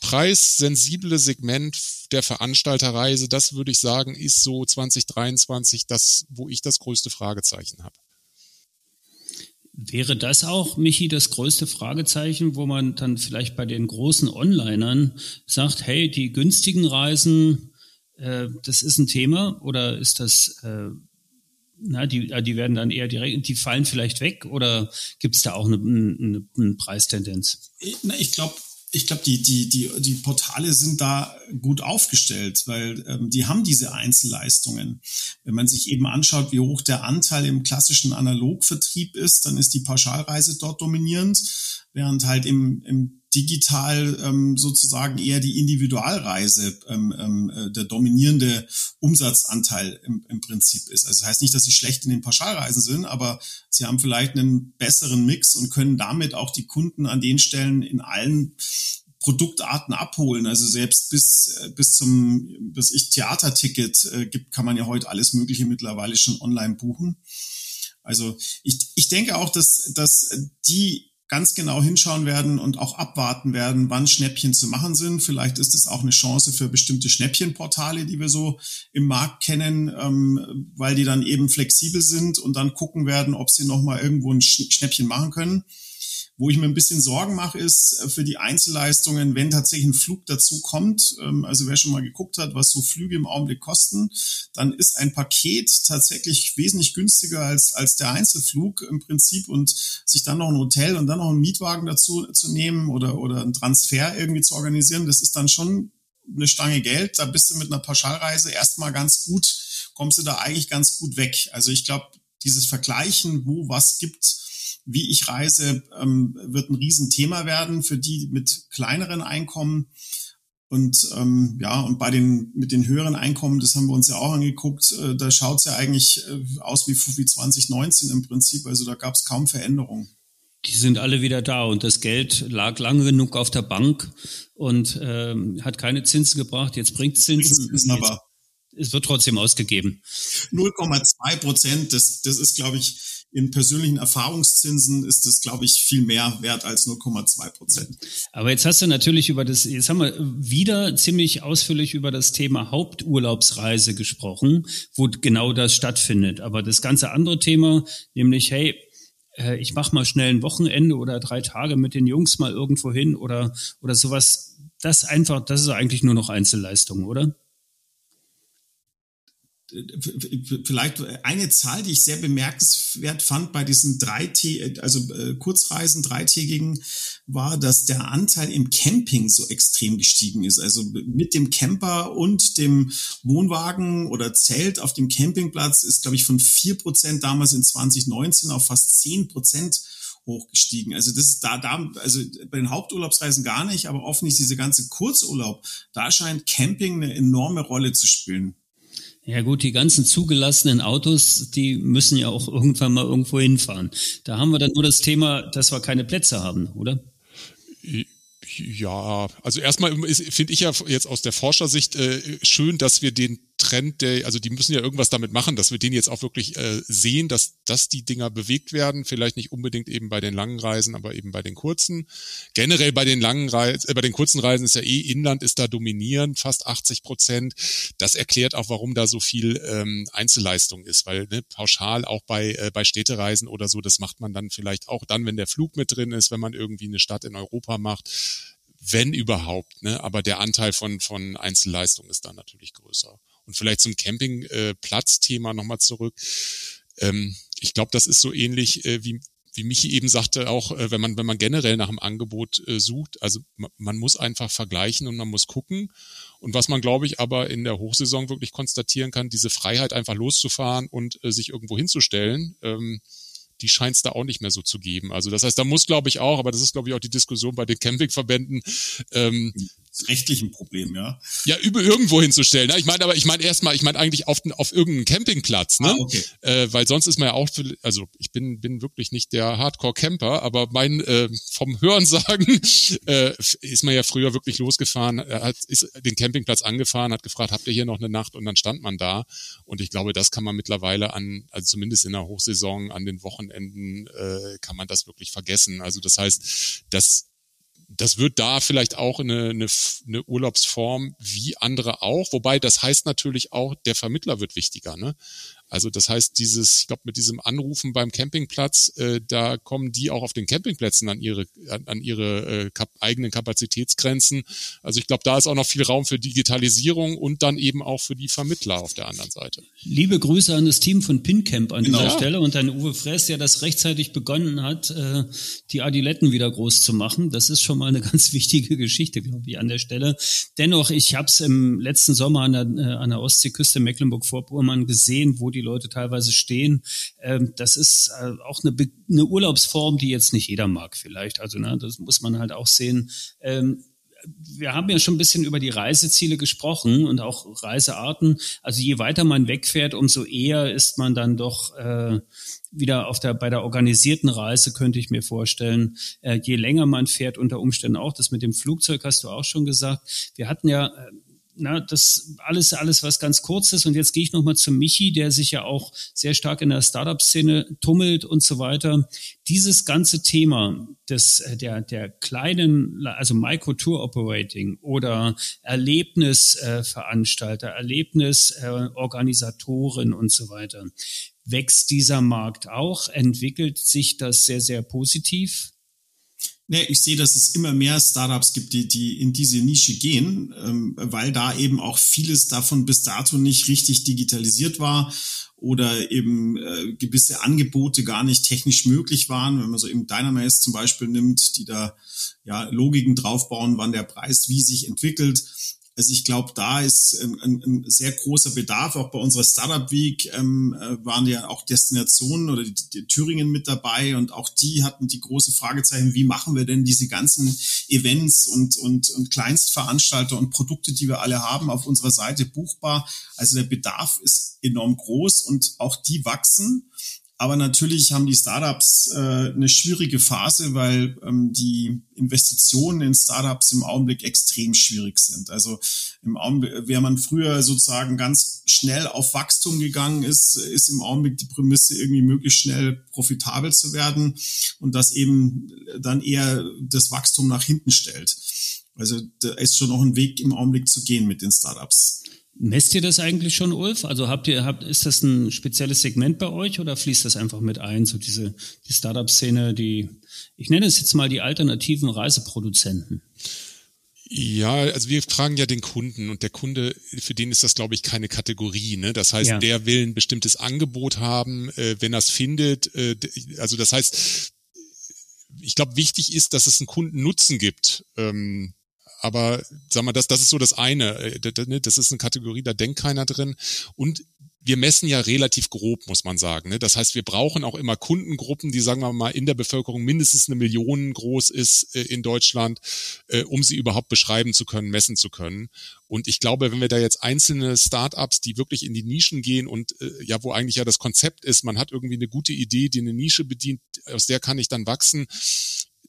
preissensible Segment der Veranstalterreise, das würde ich sagen, ist so 2023 das, wo ich das größte Fragezeichen habe. Wäre das auch, Michi, das größte Fragezeichen, wo man dann vielleicht bei den großen Onlinern sagt, hey, die günstigen Reisen, äh, das ist ein Thema oder ist das, äh, na, die, die werden dann eher direkt, die fallen vielleicht weg oder gibt es da auch eine, eine, eine Preistendenz? Ich, ich glaube, ich glaube, die, die, die, die Portale sind da gut aufgestellt, weil ähm, die haben diese Einzelleistungen. Wenn man sich eben anschaut, wie hoch der Anteil im klassischen Analogvertrieb ist, dann ist die Pauschalreise dort dominierend, während halt im, im digital ähm, sozusagen eher die Individualreise ähm, ähm, äh, der dominierende Umsatzanteil im, im Prinzip ist. Also das heißt nicht, dass sie schlecht in den Pauschalreisen sind, aber sie haben vielleicht einen besseren Mix und können damit auch die Kunden an den Stellen in allen Produktarten abholen. Also selbst bis, äh, bis zum, bis ich Theaterticket äh, gibt, kann man ja heute alles Mögliche mittlerweile schon online buchen. Also ich, ich denke auch, dass, dass die ganz genau hinschauen werden und auch abwarten werden, wann Schnäppchen zu machen sind. Vielleicht ist es auch eine Chance für bestimmte Schnäppchenportale, die wir so im Markt kennen, ähm, weil die dann eben flexibel sind und dann gucken werden, ob sie nochmal irgendwo ein Schnäppchen machen können. Wo ich mir ein bisschen Sorgen mache, ist äh, für die Einzelleistungen, wenn tatsächlich ein Flug dazu kommt. Ähm, also wer schon mal geguckt hat, was so Flüge im Augenblick kosten, dann ist ein Paket tatsächlich wesentlich günstiger als, als der Einzelflug im Prinzip und sich dann noch ein Hotel und dann noch einen Mietwagen dazu zu nehmen oder, oder einen Transfer irgendwie zu organisieren, das ist dann schon eine Stange Geld. Da bist du mit einer Pauschalreise erstmal ganz gut, kommst du da eigentlich ganz gut weg. Also ich glaube, dieses Vergleichen, wo was gibt, wie ich reise, ähm, wird ein Riesenthema werden für die mit kleineren Einkommen. Und ähm, ja, und bei den mit den höheren Einkommen, das haben wir uns ja auch angeguckt, äh, da schaut es ja eigentlich äh, aus wie, wie 2019 im Prinzip. Also da gab es kaum Veränderungen. Die sind alle wieder da und das Geld lag lange genug auf der Bank und ähm, hat keine Zinsen gebracht. Jetzt bringt Zinsen. Zinsen aber es wird trotzdem ausgegeben. 0,2 Prozent, das, das ist, glaube ich, in persönlichen Erfahrungszinsen ist es, glaube ich, viel mehr wert als 0,2 Prozent. Aber jetzt hast du natürlich über das, jetzt haben wir wieder ziemlich ausführlich über das Thema Haupturlaubsreise gesprochen, wo genau das stattfindet. Aber das ganze andere Thema, nämlich, hey, äh, ich mache mal schnell ein Wochenende oder drei Tage mit den Jungs mal irgendwo hin oder, oder sowas, das einfach, das ist eigentlich nur noch Einzelleistung, oder? Vielleicht eine Zahl, die ich sehr bemerkenswert fand bei diesen drei, also äh, Kurzreisen, dreitägigen, war, dass der Anteil im Camping so extrem gestiegen ist. Also mit dem Camper und dem Wohnwagen oder Zelt auf dem Campingplatz ist, glaube ich, von vier Prozent damals in 2019 auf fast zehn Prozent hochgestiegen. Also das ist da, da, also bei den Haupturlaubsreisen gar nicht, aber offensichtlich diese ganze Kurzurlaub, da scheint Camping eine enorme Rolle zu spielen. Ja gut, die ganzen zugelassenen Autos, die müssen ja auch irgendwann mal irgendwo hinfahren. Da haben wir dann nur das Thema, dass wir keine Plätze haben, oder? Ja, also erstmal finde ich ja jetzt aus der Forschersicht äh, schön, dass wir den Trend, der, also die müssen ja irgendwas damit machen, dass wir den jetzt auch wirklich äh, sehen, dass, dass die Dinger bewegt werden. Vielleicht nicht unbedingt eben bei den langen Reisen, aber eben bei den kurzen. Generell bei den langen Reisen, äh, bei den kurzen Reisen ist ja eh Inland ist da dominierend, fast 80 Prozent. Das erklärt auch, warum da so viel ähm, Einzelleistung ist, weil ne, pauschal auch bei, äh, bei Städtereisen oder so, das macht man dann vielleicht auch dann, wenn der Flug mit drin ist, wenn man irgendwie eine Stadt in Europa macht wenn überhaupt, ne? aber der Anteil von, von Einzelleistung ist dann natürlich größer. Und vielleicht zum Campingplatzthema äh, nochmal zurück. Ähm, ich glaube, das ist so ähnlich äh, wie, wie Michi eben sagte, auch äh, wenn man, wenn man generell nach einem Angebot äh, sucht, also man, man muss einfach vergleichen und man muss gucken. Und was man, glaube ich, aber in der Hochsaison wirklich konstatieren kann, diese Freiheit einfach loszufahren und äh, sich irgendwo hinzustellen, ähm, die scheint es da auch nicht mehr so zu geben. Also das heißt, da muss, glaube ich, auch, aber das ist, glaube ich, auch die Diskussion bei den Campingverbänden. Ähm, das rechtlich ein Problem, ja. Ja, über irgendwo hinzustellen. Ne? Ich meine, aber ich meine erstmal, ich meine eigentlich auf, auf irgendeinen Campingplatz, ne? Ah, okay. Äh, weil sonst ist man ja auch, für, also ich bin, bin wirklich nicht der Hardcore-Camper, aber mein äh, vom Hörensagen *laughs* äh, ist man ja früher wirklich losgefahren, er hat ist den Campingplatz angefahren, hat gefragt, habt ihr hier noch eine Nacht? Und dann stand man da. Und ich glaube, das kann man mittlerweile an, also zumindest in der Hochsaison, an den Wochenenden, äh, kann man das wirklich vergessen. Also das heißt, das das wird da vielleicht auch eine, eine, eine Urlaubsform wie andere auch, wobei das heißt natürlich auch, der Vermittler wird wichtiger. Ne? Also das heißt, dieses, ich glaube, mit diesem Anrufen beim Campingplatz, äh, da kommen die auch auf den Campingplätzen an ihre, an, an ihre äh, kap eigenen Kapazitätsgrenzen. Also ich glaube, da ist auch noch viel Raum für Digitalisierung und dann eben auch für die Vermittler auf der anderen Seite. Liebe Grüße an das Team von PinCamp an genau. dieser Stelle und an Uwe Fress, der das rechtzeitig begonnen hat, äh, die Adiletten wieder groß zu machen. Das ist schon mal eine *laughs* ganz wichtige Geschichte, glaube ich, an der Stelle. Dennoch, ich habe es im letzten Sommer an der, äh, an der Ostseeküste Mecklenburg-Vorpommern gesehen, wo die die Leute teilweise stehen. Ähm, das ist äh, auch eine, eine Urlaubsform, die jetzt nicht jeder mag vielleicht. Also ne, das muss man halt auch sehen. Ähm, wir haben ja schon ein bisschen über die Reiseziele gesprochen und auch Reisearten. Also je weiter man wegfährt, umso eher ist man dann doch äh, wieder auf der bei der organisierten Reise könnte ich mir vorstellen. Äh, je länger man fährt, unter Umständen auch. Das mit dem Flugzeug hast du auch schon gesagt. Wir hatten ja äh, na, das alles, alles was ganz kurz ist. Und jetzt gehe ich nochmal zu Michi, der sich ja auch sehr stark in der Startup-Szene tummelt und so weiter. Dieses ganze Thema des, äh, der, der kleinen, also Micro-Tour-Operating oder Erlebnisveranstalter, äh, Erlebnisorganisatoren und so weiter. Wächst dieser Markt auch? Entwickelt sich das sehr, sehr positiv? Nee, ich sehe, dass es immer mehr Startups gibt, die, die in diese Nische gehen, ähm, weil da eben auch vieles davon bis dato nicht richtig digitalisiert war oder eben äh, gewisse Angebote gar nicht technisch möglich waren. Wenn man so eben Dynamax zum Beispiel nimmt, die da ja Logiken draufbauen, wann der Preis wie sich entwickelt also ich glaube, da ist ein, ein, ein, sehr großer Bedarf. Auch bei unserer Startup Week ähm, äh, waren ja auch Destinationen oder die, die Thüringen mit dabei und auch die hatten die große Fragezeichen, wie machen wir denn diese ganzen Events und, und, und Kleinstveranstalter und Produkte, die wir alle haben, auf unserer Seite buchbar. Also der Bedarf ist enorm groß und auch die wachsen. Aber natürlich haben die Startups äh, eine schwierige Phase, weil ähm, die Investitionen in Startups im Augenblick extrem schwierig sind. Also im Augenblick, wäre man früher sozusagen ganz schnell auf Wachstum gegangen ist, ist im Augenblick die Prämisse irgendwie möglichst schnell profitabel zu werden und das eben dann eher das Wachstum nach hinten stellt. Also da ist schon noch ein Weg im Augenblick zu gehen mit den Startups. Messt ihr das eigentlich schon, Ulf? Also habt ihr, habt, ist das ein spezielles Segment bei euch oder fließt das einfach mit ein, so diese, die Startup-Szene, die, ich nenne es jetzt mal die alternativen Reiseproduzenten? Ja, also wir fragen ja den Kunden und der Kunde, für den ist das, glaube ich, keine Kategorie. Ne? Das heißt, ja. der will ein bestimmtes Angebot haben, äh, wenn er es findet. Äh, also das heißt, ich glaube, wichtig ist, dass es einen Kundennutzen gibt. Ähm, aber sag mal, das, das ist so das eine. Äh, ne, das ist eine Kategorie, da denkt keiner drin. Und wir messen ja relativ grob, muss man sagen. Ne? Das heißt, wir brauchen auch immer Kundengruppen, die, sagen wir mal, in der Bevölkerung mindestens eine Million groß ist äh, in Deutschland, äh, um sie überhaupt beschreiben zu können, messen zu können. Und ich glaube, wenn wir da jetzt einzelne Startups, die wirklich in die Nischen gehen und ja, wo eigentlich ja das Konzept ist, man hat irgendwie eine gute Idee, die eine Nische bedient, aus der kann ich dann wachsen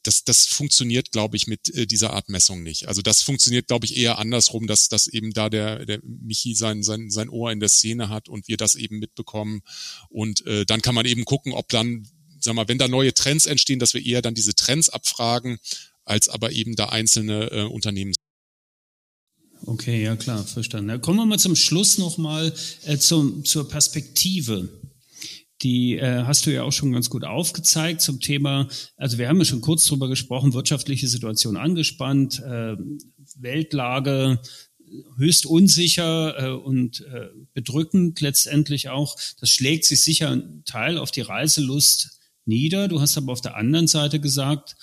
das, das funktioniert, glaube ich, mit äh, dieser Art Messung nicht. Also das funktioniert, glaube ich, eher andersrum, dass, dass eben da der, der Michi sein, sein, sein Ohr in der Szene hat und wir das eben mitbekommen. Und äh, dann kann man eben gucken, ob dann, sag mal, wenn da neue Trends entstehen, dass wir eher dann diese Trends abfragen, als aber eben da einzelne äh, Unternehmen. Okay, ja klar, verstanden. kommen wir mal zum Schluss nochmal äh, zum, zur Perspektive die äh, hast du ja auch schon ganz gut aufgezeigt zum Thema, also wir haben ja schon kurz drüber gesprochen, wirtschaftliche Situation angespannt, äh, Weltlage höchst unsicher äh, und äh, bedrückend letztendlich auch. Das schlägt sich sicher ein Teil auf die Reiselust nieder. Du hast aber auf der anderen Seite gesagt,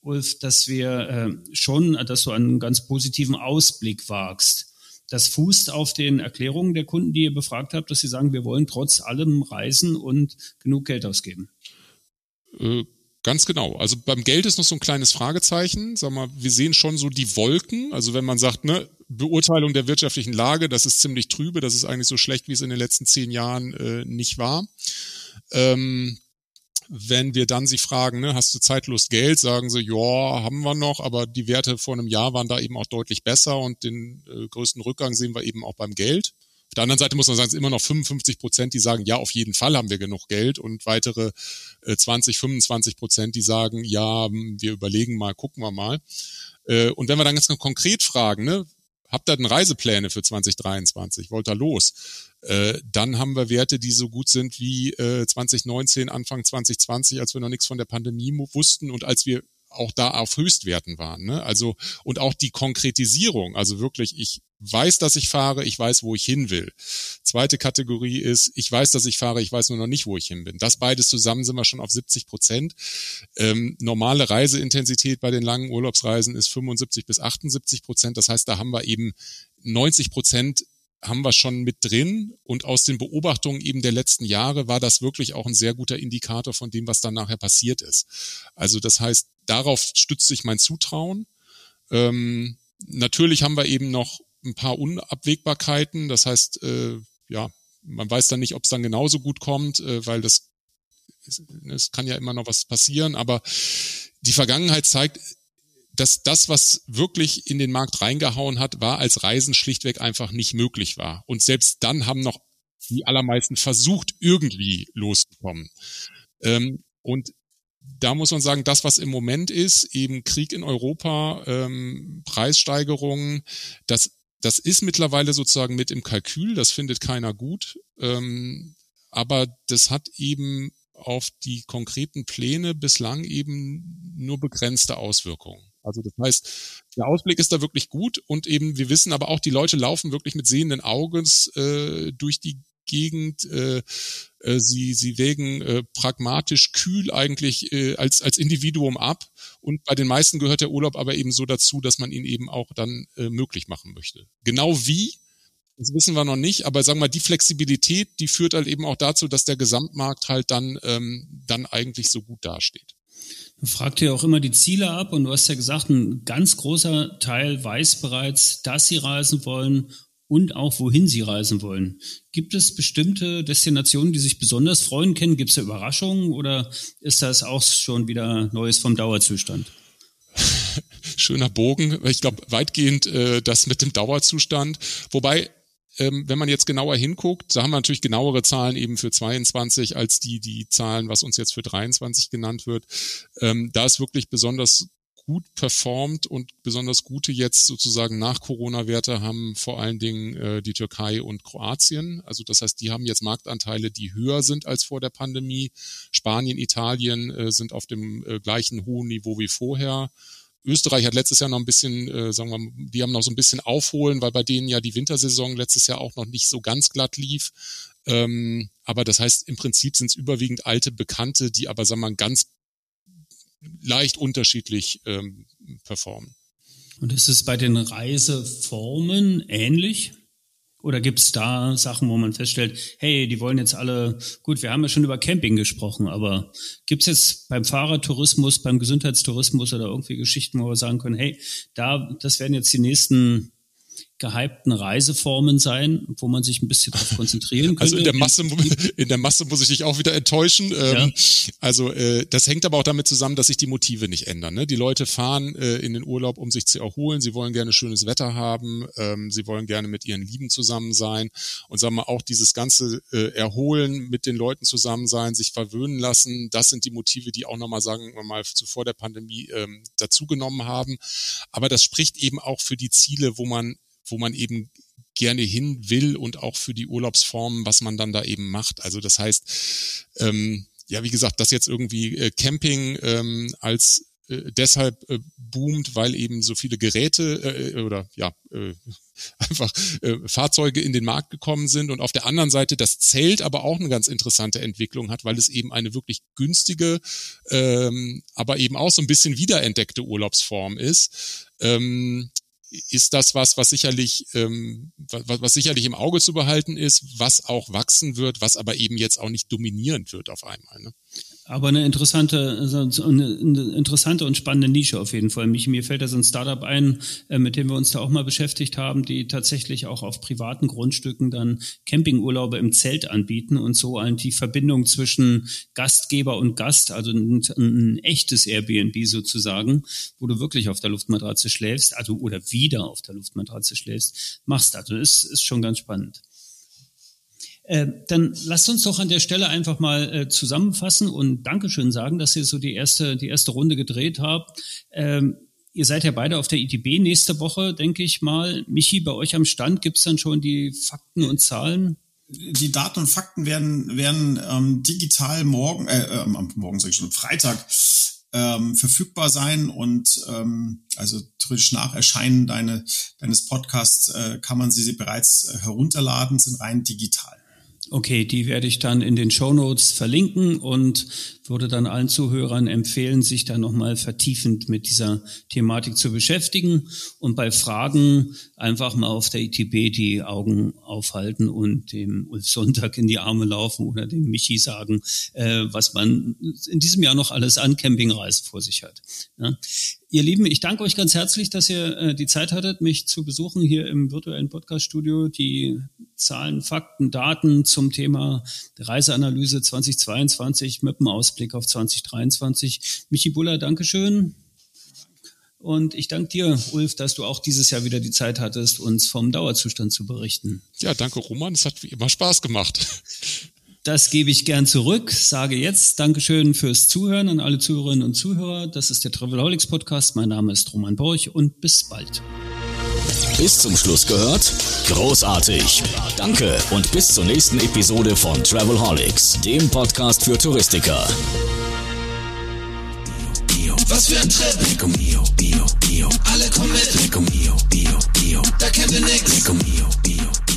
Ulf, dass wir äh, schon, dass du einen ganz positiven Ausblick wagst. Das fußt auf den Erklärungen der Kunden, die ihr befragt habt, dass sie sagen, wir wollen trotz allem reisen und genug Geld ausgeben. Äh, ganz genau. Also beim Geld ist noch so ein kleines Fragezeichen. Sag mal, wir sehen schon so die Wolken. Also wenn man sagt, ne, Beurteilung der wirtschaftlichen Lage, das ist ziemlich trübe, das ist eigentlich so schlecht, wie es in den letzten zehn Jahren äh, nicht war. Ähm, wenn wir dann sie fragen, ne, hast du Zeitlust Geld, sagen sie, ja, haben wir noch, aber die Werte vor einem Jahr waren da eben auch deutlich besser und den äh, größten Rückgang sehen wir eben auch beim Geld. Auf der anderen Seite muss man sagen, es sind immer noch 55 Prozent, die sagen, ja, auf jeden Fall haben wir genug Geld und weitere äh, 20, 25 Prozent, die sagen, ja, wir überlegen mal, gucken wir mal. Äh, und wenn wir dann ganz konkret fragen, ne, habt da denn Reisepläne für 2023, wollt da los? Äh, dann haben wir Werte, die so gut sind wie äh, 2019, Anfang 2020, als wir noch nichts von der Pandemie wussten und als wir auch da auf Höchstwerten waren. Ne? Also und auch die Konkretisierung, also wirklich, ich weiß, dass ich fahre, ich weiß, wo ich hin will. Zweite Kategorie ist, ich weiß, dass ich fahre, ich weiß nur noch nicht, wo ich hin bin. Das beides zusammen sind wir schon auf 70 Prozent. Ähm, normale Reiseintensität bei den langen Urlaubsreisen ist 75 bis 78 Prozent. Das heißt, da haben wir eben 90 Prozent haben wir schon mit drin und aus den Beobachtungen eben der letzten Jahre war das wirklich auch ein sehr guter Indikator von dem, was dann nachher passiert ist. Also das heißt, darauf stützt sich mein Zutrauen. Ähm, natürlich haben wir eben noch ein paar Unabwägbarkeiten. Das heißt, äh, ja, man weiß dann nicht, ob es dann genauso gut kommt, äh, weil das es kann ja immer noch was passieren, aber die Vergangenheit zeigt, dass das, was wirklich in den Markt reingehauen hat, war, als Reisen schlichtweg einfach nicht möglich war. Und selbst dann haben noch die allermeisten versucht, irgendwie loszukommen. Ähm, und da muss man sagen, das, was im Moment ist, eben Krieg in Europa, ähm, Preissteigerungen, das, das ist mittlerweile sozusagen mit im Kalkül, das findet keiner gut. Ähm, aber das hat eben auf die konkreten Pläne bislang eben nur begrenzte Auswirkungen. Also das heißt, der Ausblick ist da wirklich gut und eben wir wissen aber auch, die Leute laufen wirklich mit sehenden Augens äh, durch die Gegend. Äh, äh, sie, sie wägen äh, pragmatisch kühl eigentlich äh, als, als Individuum ab. Und bei den meisten gehört der Urlaub aber eben so dazu, dass man ihn eben auch dann äh, möglich machen möchte. Genau wie, das wissen wir noch nicht, aber sagen wir mal, die Flexibilität, die führt halt eben auch dazu, dass der Gesamtmarkt halt dann, ähm, dann eigentlich so gut dasteht. Du fragt ja auch immer die Ziele ab und du hast ja gesagt, ein ganz großer Teil weiß bereits, dass sie reisen wollen und auch wohin sie reisen wollen. Gibt es bestimmte Destinationen, die sich besonders freuen können? Gibt es da Überraschungen oder ist das auch schon wieder Neues vom Dauerzustand? *laughs* Schöner Bogen. Ich glaube, weitgehend äh, das mit dem Dauerzustand. Wobei ähm, wenn man jetzt genauer hinguckt, da haben wir natürlich genauere Zahlen eben für 22 als die, die Zahlen, was uns jetzt für 23 genannt wird. Ähm, da ist wirklich besonders gut performt und besonders gute jetzt sozusagen nach Corona-Werte haben vor allen Dingen äh, die Türkei und Kroatien. Also das heißt, die haben jetzt Marktanteile, die höher sind als vor der Pandemie. Spanien, Italien äh, sind auf dem äh, gleichen hohen Niveau wie vorher. Österreich hat letztes Jahr noch ein bisschen, äh, sagen wir, die haben noch so ein bisschen aufholen, weil bei denen ja die Wintersaison letztes Jahr auch noch nicht so ganz glatt lief. Ähm, aber das heißt, im Prinzip sind es überwiegend alte Bekannte, die aber, sagen wir mal, ganz leicht unterschiedlich ähm, performen. Und ist es bei den Reiseformen ähnlich? Oder gibt es da Sachen, wo man feststellt, hey, die wollen jetzt alle, gut, wir haben ja schon über Camping gesprochen, aber gibt es jetzt beim Fahrradtourismus, beim Gesundheitstourismus oder irgendwie Geschichten, wo wir sagen können, hey, da, das werden jetzt die nächsten gehypten Reiseformen sein, wo man sich ein bisschen darauf konzentrieren *laughs* könnte. Also in der Masse, in der Masse muss ich dich auch wieder enttäuschen. Ja. Ähm, also äh, das hängt aber auch damit zusammen, dass sich die Motive nicht ändern. Ne? Die Leute fahren äh, in den Urlaub, um sich zu erholen. Sie wollen gerne schönes Wetter haben. Ähm, sie wollen gerne mit ihren Lieben zusammen sein. Und sagen wir auch dieses ganze äh, Erholen, mit den Leuten zusammen sein, sich verwöhnen lassen, das sind die Motive, die auch nochmal, sagen wir mal, zuvor der Pandemie ähm, dazugenommen haben. Aber das spricht eben auch für die Ziele, wo man wo man eben gerne hin will und auch für die Urlaubsformen, was man dann da eben macht. Also das heißt, ähm, ja, wie gesagt, dass jetzt irgendwie äh, Camping ähm, als äh, deshalb äh, boomt, weil eben so viele Geräte äh, oder ja äh, *laughs* einfach äh, Fahrzeuge in den Markt gekommen sind und auf der anderen Seite das Zelt aber auch eine ganz interessante Entwicklung hat, weil es eben eine wirklich günstige, ähm, aber eben auch so ein bisschen wiederentdeckte Urlaubsform ist. Ähm, ist das was, was sicherlich, ähm, was, was sicherlich im Auge zu behalten ist, was auch wachsen wird, was aber eben jetzt auch nicht dominierend wird auf einmal. Ne? Aber eine interessante, eine interessante und spannende Nische auf jeden Fall. Mich, mir fällt da so ein Startup ein, äh, mit dem wir uns da auch mal beschäftigt haben, die tatsächlich auch auf privaten Grundstücken dann Campingurlaube im Zelt anbieten und so die Verbindung zwischen Gastgeber und Gast, also ein, ein echtes Airbnb sozusagen, wo du wirklich auf der Luftmatratze schläfst, also oder wieder auf der Luftmatratze schläfst, machst. Also ist, ist schon ganz spannend. Äh, dann lasst uns doch an der Stelle einfach mal äh, zusammenfassen und Dankeschön sagen, dass ihr so die erste, die erste Runde gedreht habt. Ähm, Ihr seid ja beide auf der ITB nächste Woche, denke ich mal. Michi, bei euch am Stand gibt's dann schon die Fakten und Zahlen? Die Daten und Fakten werden, werden ähm, digital morgen, äh, äh, morgen sage ich schon, Freitag ähm, verfügbar sein und ähm, also theoretisch nach Erscheinen deine, deines Podcasts äh, kann man sie bereits äh, herunterladen, sind rein digital. Okay, die werde ich dann in den Show Notes verlinken und würde dann allen Zuhörern empfehlen, sich da nochmal vertiefend mit dieser Thematik zu beschäftigen und bei Fragen einfach mal auf der ITB die Augen aufhalten und dem Ulf Sonntag in die Arme laufen oder dem Michi sagen, äh, was man in diesem Jahr noch alles an Campingreisen vor sich hat. Ja. Ihr Lieben, ich danke euch ganz herzlich, dass ihr äh, die Zeit hattet, mich zu besuchen hier im virtuellen Podcast-Studio. Die Zahlen, Fakten, Daten zum Thema Reiseanalyse 2022 mit dem Ausblick auf 2023. Michi Buller, Dankeschön. Und ich danke dir, Ulf, dass du auch dieses Jahr wieder die Zeit hattest, uns vom Dauerzustand zu berichten. Ja, danke, Roman. Es hat wie immer Spaß gemacht. *laughs* Das gebe ich gern zurück. Sage jetzt Dankeschön fürs Zuhören an alle Zuhörerinnen und Zuhörer. Das ist der Travelholics Podcast. Mein Name ist Roman Borch und bis bald. Bis zum Schluss gehört? Großartig. Danke und bis zur nächsten Episode von Travelholics, dem Podcast für Touristiker. Was für ein Trip. Lecco mio, bio, bio. Alle kommen mit. Lecco mio, bio, bio. Da kennt ihr nix. Lecco mio, bio.